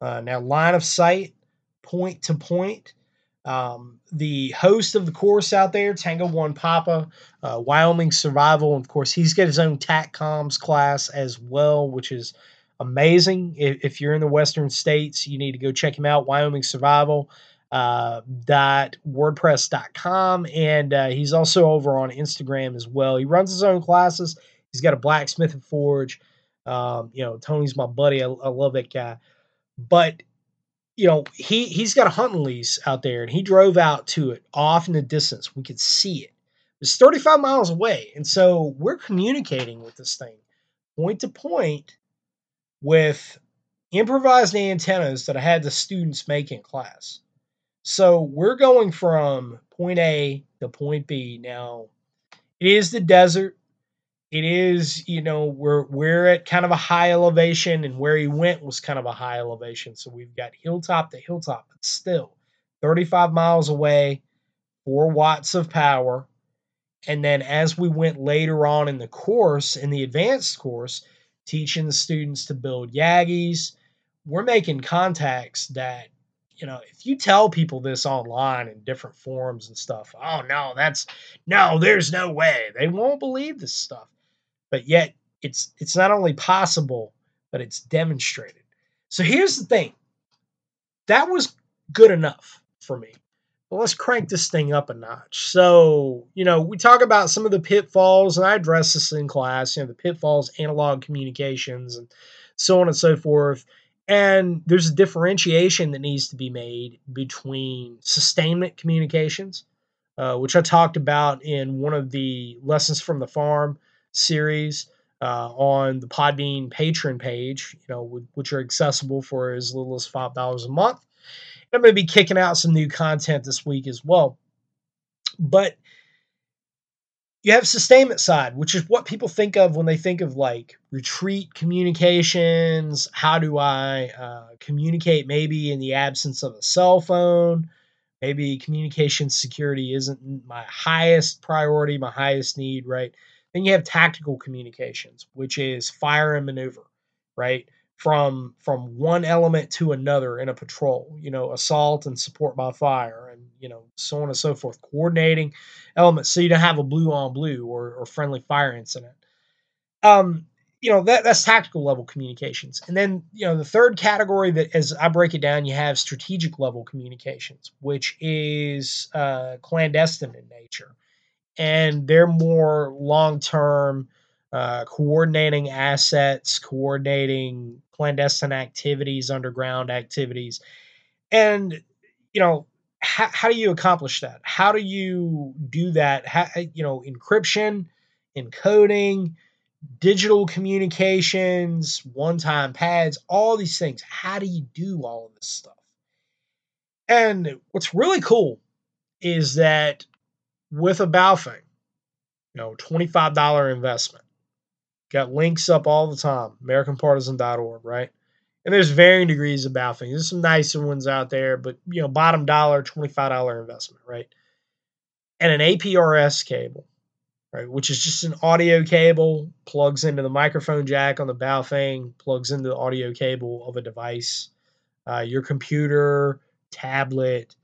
Uh, now, line of sight, point to point. Um, the host of the course out there, Tango One Papa, uh, Wyoming Survival. Of course, he's got his own TACCOMS class as well, which is amazing. If, if, you're in the Western states, you need to go check him out. Wyoming Survival. Uh, dot wordpress.com and uh, he's also over on instagram as well he runs his own classes he's got a blacksmith and forge um, you know, Tony's my buddy. I, I love that guy. But you know, he he's got a hunting lease out there, and he drove out to it off in the distance. We could see it. It's 35 miles away, and so we're communicating with this thing, point to point, with improvised antennas that I had the students make in class. So we're going from point A to point B. Now, it is the desert. it is, you know, we're we're at kind of a high elevation, and where he went was kind of a high elevation. So we've got hilltop to hilltop, but still 35 miles away, four watts of power. And then as we went later on in the course, in the advanced course, teaching the students to build Yagis, we're making contacts that you know, if you tell people this online in different forums and stuff, oh no, that's no, there's no way. They won't believe this stuff. But yet it's it's not only possible, but it's demonstrated. So here's the thing. That was good enough for me. But let's crank this thing up a notch. So, you know, we talk about some of the pitfalls, and I address this in class, you know, the pitfalls, analog communications, and so on and so forth and there's a differentiation that needs to be made between sustainment communications, uh, which I talked about in one of the Lessons from the Farm series uh, on the Podbean patron page, you know, which are accessible for as little as $5 a month. I'm going to be kicking out some new content this week as well. But you have sustainment side, which is what people think of when they think of like retreat communications. How do I uh, communicate maybe in the absence of a cell phone? Maybe communication security isn't my highest priority, my highest need, right? Then you have tactical communications, which is fire and maneuver, right? From from one element to another in a patrol, you know, assault and support by fire, and you know, so on and so forth. Coordinating elements so you don't have a blue on blue or, or friendly fire incident. Um, you know that that's tactical level communications, and then you know the third category that, as I break it down, you have strategic level communications, which is uh, clandestine in nature, and they're more long term, uh, coordinating assets, coordinating clandestine activities, underground activities, and you know how, how do you accomplish that? How do you do that? How, uh, you know, encryption, encoding, digital communications, one-time pads, all these things. How do you do all of this stuff? And what's really cool is that with a Baofeng, you know, $25 investment. Got links up all the time, AmericanPartisan.org, right? And there's varying degrees of Baofeng. There's some nicer ones out there, but you know, bottom dollar, twenty-five dollar investment, right? And an APRS cable, right, which is just an audio cable, plugs into the microphone jack on the Baofeng, plugs into the audio cable of a device. Uh, your computer, tablet,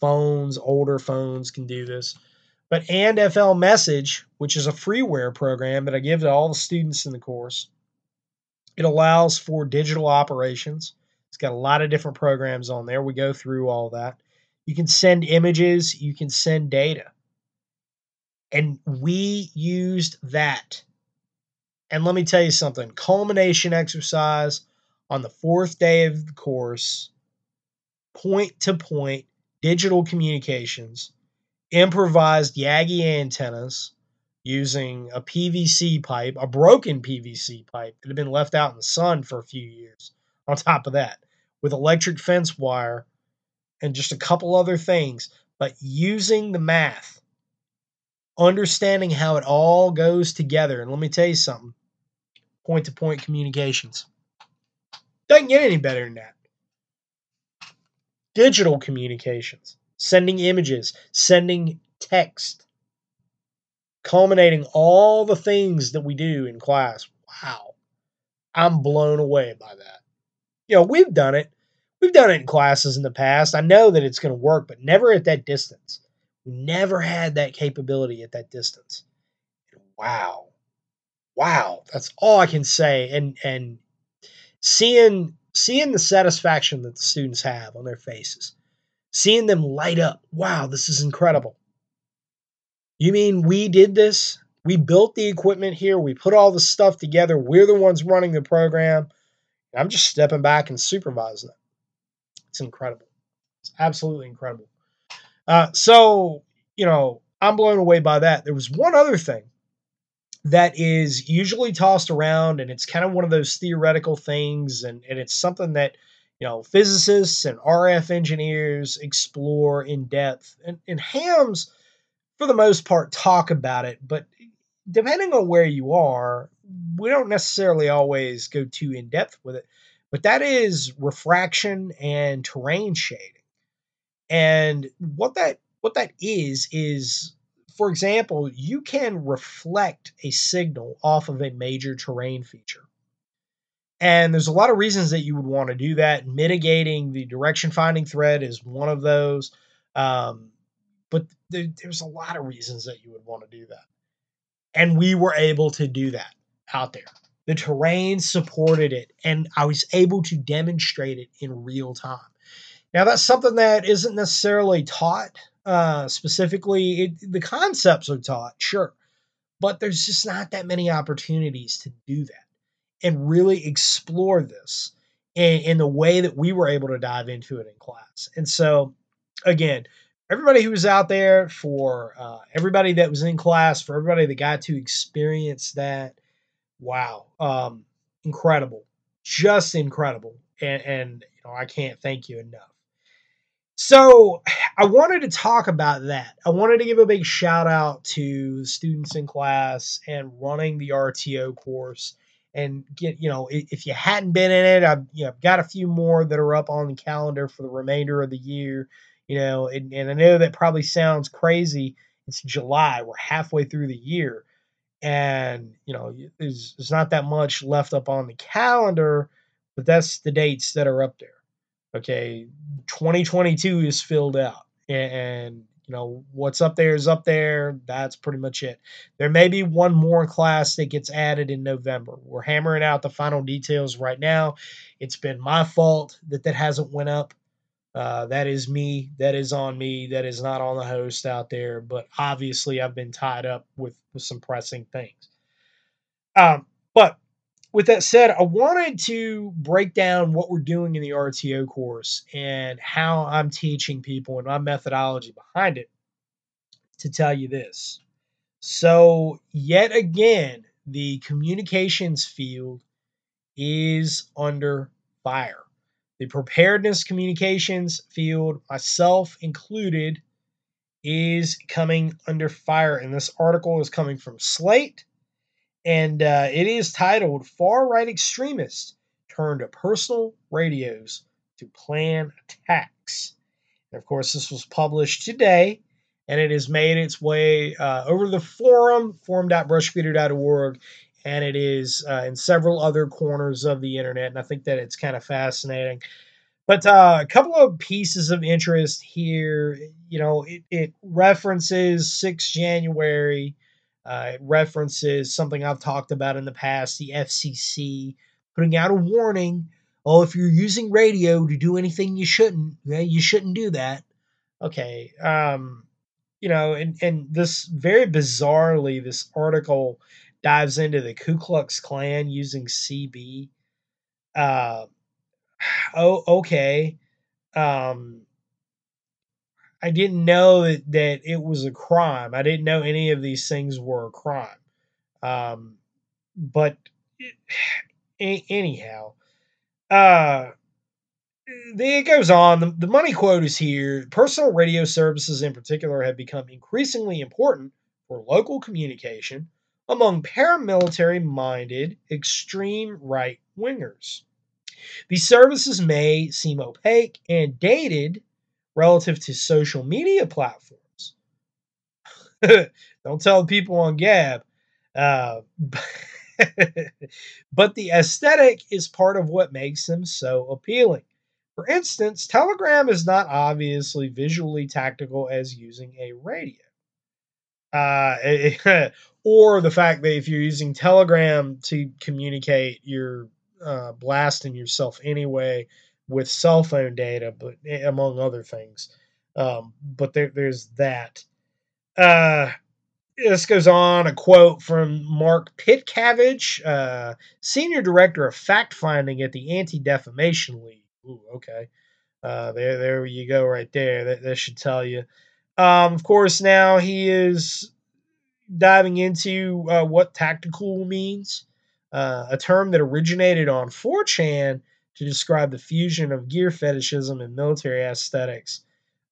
phones, older phones can do this. But and FL Message, which is a freeware program that I give to all the students in the course, it allows for digital operations. It's got a lot of different programs on there. We go through all that. You can send images, you can send data. And we used that. And let me tell you something culmination exercise on the fourth day of the course, point to point digital communications, improvised Yagi antennas, using a PVC pipe, a broken PVC pipe that had been left out in the sun for a few years. On top of that, with electric fence wire and just a couple other things, but using the math, understanding how it all goes together. And let me tell you something point to point communications. Doesn't get any better than that. Digital communications, sending images, sending text culminating all the things that we do in class. Wow. I'm blown away by that. You know, we've done it. We've done it in classes in the past. I know that it's going to work, but never at that distance. We never had that capability at that distance. Wow. Wow. That's all I can say. And and seeing seeing the satisfaction that the students have on their faces, seeing them light up. Wow, this is incredible. You mean we did this? We built the equipment here. We put all the stuff together. We're the ones running the program. I'm just stepping back and supervising it. It's incredible. It's absolutely incredible. Uh, so, you know, I'm blown away by that. There was one other thing that is usually tossed around, and it's kind of one of those theoretical things, and, and it's something that, you know, physicists and RF engineers explore in depth. And, and hams for the most part, talk about it, but depending on where you are, we don't necessarily always go too in depth with it, but that is refraction and terrain shading. And what that what that is is for example, you can reflect a signal off of a major terrain feature. And there's a lot of reasons that you would want to do that. Mitigating the direction finding thread is one of those. Um, but there, there's a lot of reasons that you would want to do that. And we were able to do that out there. The terrain supported it, and I was able to demonstrate it in real time. Now, that's something that isn't necessarily taught uh, specifically. It, the concepts are taught, sure, but there's just not that many opportunities to do that and really explore this in, in the way that we were able to dive into it in class. And so, again, everybody who was out there, for uh, everybody that was in class, for everybody that got to experience that, wow, um, incredible, just incredible, and, and you know I can't thank you enough. So I wanted to talk about that. I wanted to give a big shout out to students in class and running the RTO course and get you know if you hadn't been in it i've you know got a few more that are up on the calendar for the remainder of the year you know and, and i know that probably sounds crazy. It's july we're halfway through the year and you know there's, there's not that much left up on the calendar but that's the dates that are up there okay? 2022 is filled out and, and you know what's up there is up there that's pretty much it. There may be one more class that gets added in november. We're hammering out the final details right now. It's been my fault that that hasn't went up uh, that is me that is on me that is not on the host out there but obviously i've been tied up with with some pressing things um, but with that said, I wanted to break down what we're doing in the RTO course and how I'm teaching people and my methodology behind it to tell you this. So, yet again, the communications field is under fire. The preparedness communications field, myself included, is coming under fire. And this article is coming from Slate and uh, it is titled Far Right Extremists Turn to Personal Radios to Plan Attacks. And of course, this was published today, and it has made its way uh, over the forum, forum.brushbeater.org, and it is uh, in several other corners of the internet. And I think that it's kind of fascinating. But uh, a couple of pieces of interest here. You know, it, it references 6 January uh, it references something I've talked about in the past the FCC putting out a warning oh, if you're using radio to do anything you shouldn't, you shouldn't do that. Okay. Um, you know, and, and this very bizarrely, this article dives into the Ku Klux Klan using CB. Uh, oh, okay. Um, I didn't know that, that it was a crime. I didn't know any of these things were a crime. Um, but anyhow, uh, it goes on. The, the money quote is here. Personal radio services, in particular, have become increasingly important for local communication among paramilitary minded extreme right wingers. These services may seem opaque and dated relative to social media platforms. Don't tell people on Gab. Uh, but the aesthetic is part of what makes them so appealing. For instance, Telegram is not obviously visually tactical as using a radio. Uh, or the fact that if you're using Telegram to communicate, you're uh, blasting yourself anyway with cell phone data, but eh, among other things. Um, but there, there's that. Uh, this goes on a quote from Mark Pitcavage, uh, senior director of fact finding at the Anti Defamation League. Ooh, okay. Uh, there, there you go, right there. That, that should tell you. Um, of course, now he is diving into uh, what tactical means, uh, a term that originated on 4chan to describe the fusion of gear fetishism and military aesthetics.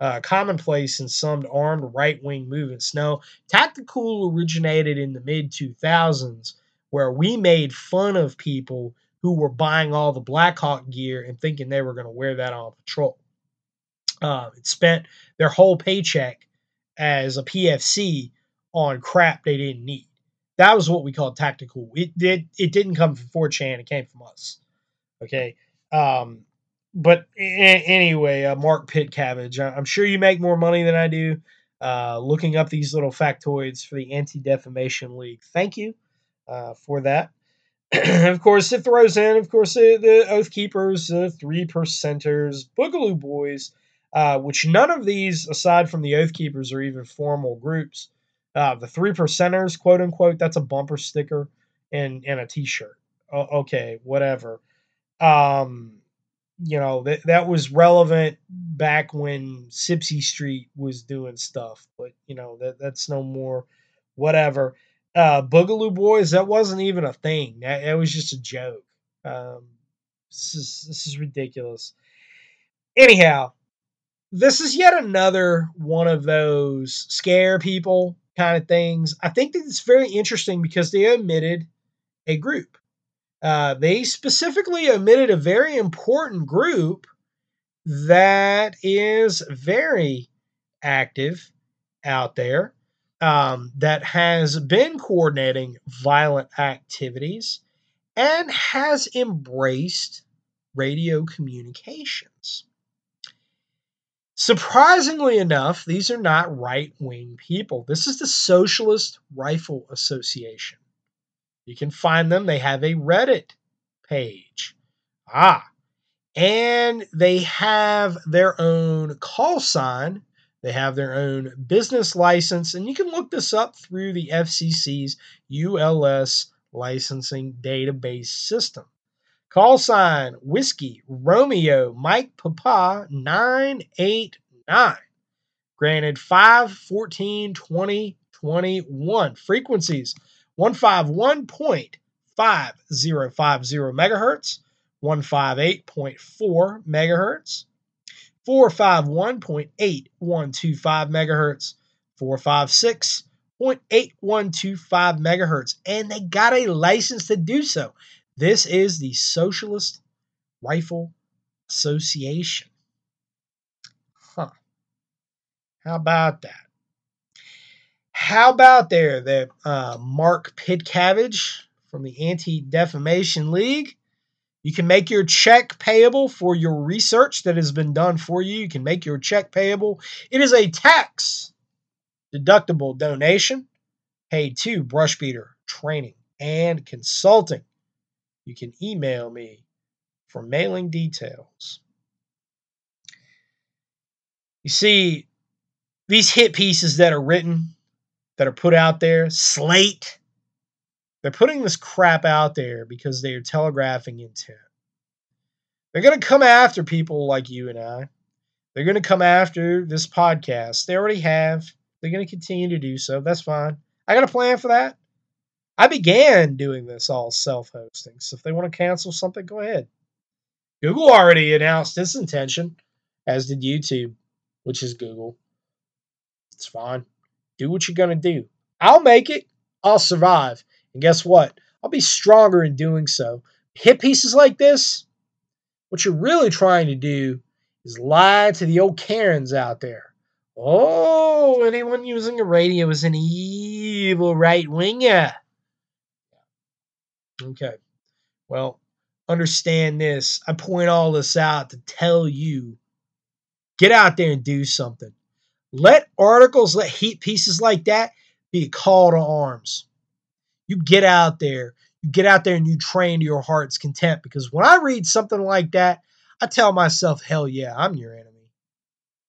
uh, commonplace in some armed right wing movements. Now, tactical originated in the mid 2000s, where we made fun of people who were buying all the Blackhawk gear and thinking they were going to wear that on patrol. Uh, spent their whole paycheck as a PFC on crap they didn't need. That was what we called tactical. It did. It didn't come from 4chan. It came from us. Okay. Um, but a- anyway, uh, Mark Pitcabbage, I- I'm sure you make more money than I do uh, looking up these little factoids for the Anti Defamation League. Thank you uh, for that. of course, it throws in, of course, the, the Oath Keepers, the Three Percenters, Boogaloo Boys, uh, which none of these, aside from the Oath Keepers, are even formal groups. Uh, the Three Percenters, quote unquote, that's a bumper sticker and, and a t shirt. O- okay, whatever. Um, you know that that was relevant back when Sipsey Street was doing stuff, but you know that that's no more. Whatever. Uh, Boogaloo Boys, that wasn't even a thing. That, that was just a joke. Um, this is this is ridiculous. Anyhow, this is yet another one of those scare people kind of things. I think that it's very interesting because they omitted a group. Uh, they specifically omitted a very important group that is very active out there um, that has been coordinating violent activities and has embraced radio communications. Surprisingly enough, these are not right wing people. This is the Socialist Rifle Association. You can find them. They have a Reddit page. Ah, and they have their own call sign. They have their own business license, and you can look this up through the FCC's ULS licensing database system. Call sign Whiskey Romeo Mike Papa 989. Granted 5 14 20 21. Frequencies 151.5050 megahertz, 158.4 megahertz, 451.8125 megahertz, 456.8125 megahertz, and they got a license to do so. This is the Socialist Rifle Association. Huh. How about that? How about there that uh, Mark Pitcabbage from the Anti Defamation League? You can make your check payable for your research that has been done for you. You can make your check payable. It is a tax deductible donation paid to Brushbeater Training and Consulting. You can email me for mailing details. You see, these hit pieces that are written, that are put out there, Slate, they're putting this crap out there because they are telegraphing intent. They're going to come after people like you and I. They're going to come after this podcast. They already have. They're going to continue to do so. That's fine. I got a plan for that. I began doing this all self hosting. So if they want to cancel something, go ahead. Google already announced its intention, as did YouTube, which is Google. It's fine. Do what you're going to do. I'll make it. I'll survive. And guess what? I'll be stronger in doing so. Hit pieces like this, what you're really trying to do is lie to the old Karens out there. Oh, anyone using a radio is an evil right winger. Okay. Well, understand this. I point all this out to tell you get out there and do something. Let articles, let heat pieces like that be a call to arms. You get out there, you get out there and you train to your heart's content because when I read something like that, I tell myself, hell yeah, I'm your enemy.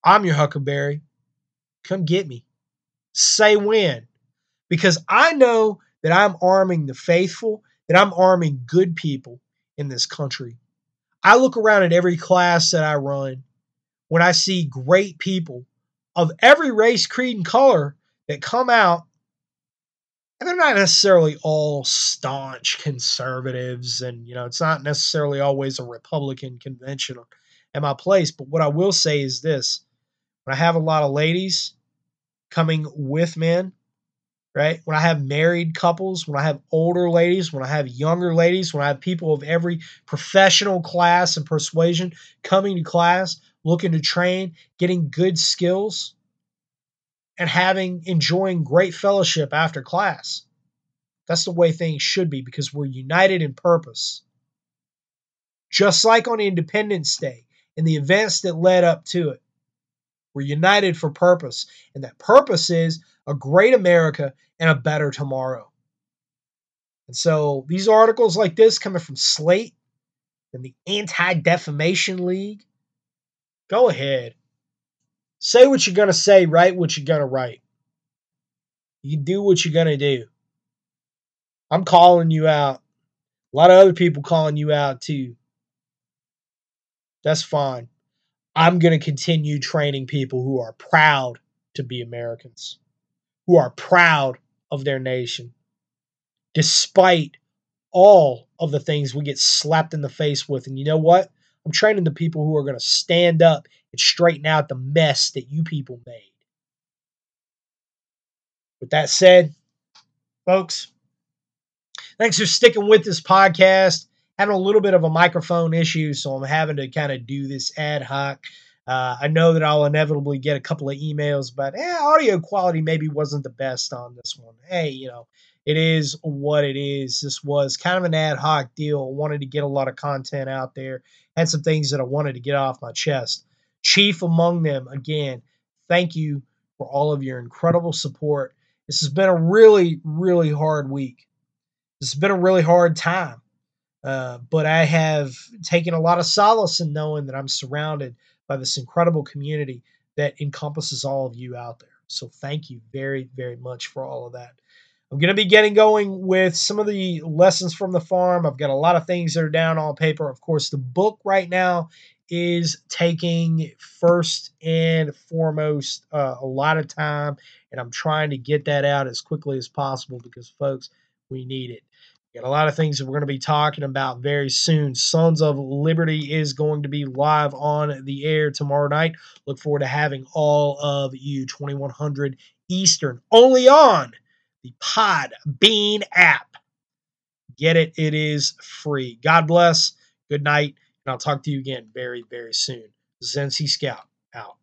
I'm your huckleberry. Come get me. Say when. Because I know that I'm arming the faithful, that I'm arming good people in this country. I look around at every class that I run when I see great people of every race, creed, and color that come out, and they're not necessarily all staunch conservatives, and you know, it's not necessarily always a Republican convention at my place. But what I will say is this when I have a lot of ladies coming with men, right? When I have married couples, when I have older ladies, when I have younger ladies, when I have people of every professional class and persuasion coming to class, looking to train, getting good skills, and having enjoying great fellowship after class. That's the way things should be because we're united in purpose. Just like on Independence Day and the events that led up to it, we're united for purpose. And that purpose is a great America and a better tomorrow. And so these articles like this coming from Slate and the Anti Defamation League, go ahead. Say what you're going to say, write what you're going to write. You do what you're going to do. I'm calling you out. A lot of other people calling you out too. That's fine. I'm going to continue training people who are proud to be Americans, who are proud of their nation, despite all of the things we get slapped in the face with. And you know what? I'm training the people who are going to stand up and straighten out the mess that you people made. With that said, folks, thanks for sticking with this podcast. Having a little bit of a microphone issue, so I'm having to kind of do this ad hoc. Uh, I know that I'll inevitably get a couple of emails, but eh, audio quality maybe wasn't the best on this one. Hey, you know, it is what it is. This was kind of an ad hoc deal. I wanted to get a lot of content out there. Had some things that I wanted to get off my chest. Chief among them, again, thank you for all of your incredible support. This has been a really, really hard week. This has been a really hard time. Uh, but I have taken a lot of solace in knowing that I'm surrounded by this incredible community that encompasses all of you out there. So thank you very, very much for all of that. I'm going to be getting going with some of the lessons from the farm. I've got a lot of things that are down on paper. Of course, the book right now is taking first and foremost uh, a lot of time, and I'm trying to get that out as quickly as possible because, folks, we need it. Got a lot of things that we're going to be talking about very soon. Sons of Liberty is going to be live on the air tomorrow night. Look forward to having all of you 2100 Eastern only on the Pod Bean app. Get it, it is free. God bless. Good night, and I'll talk to you again very, very soon. NC Scout out.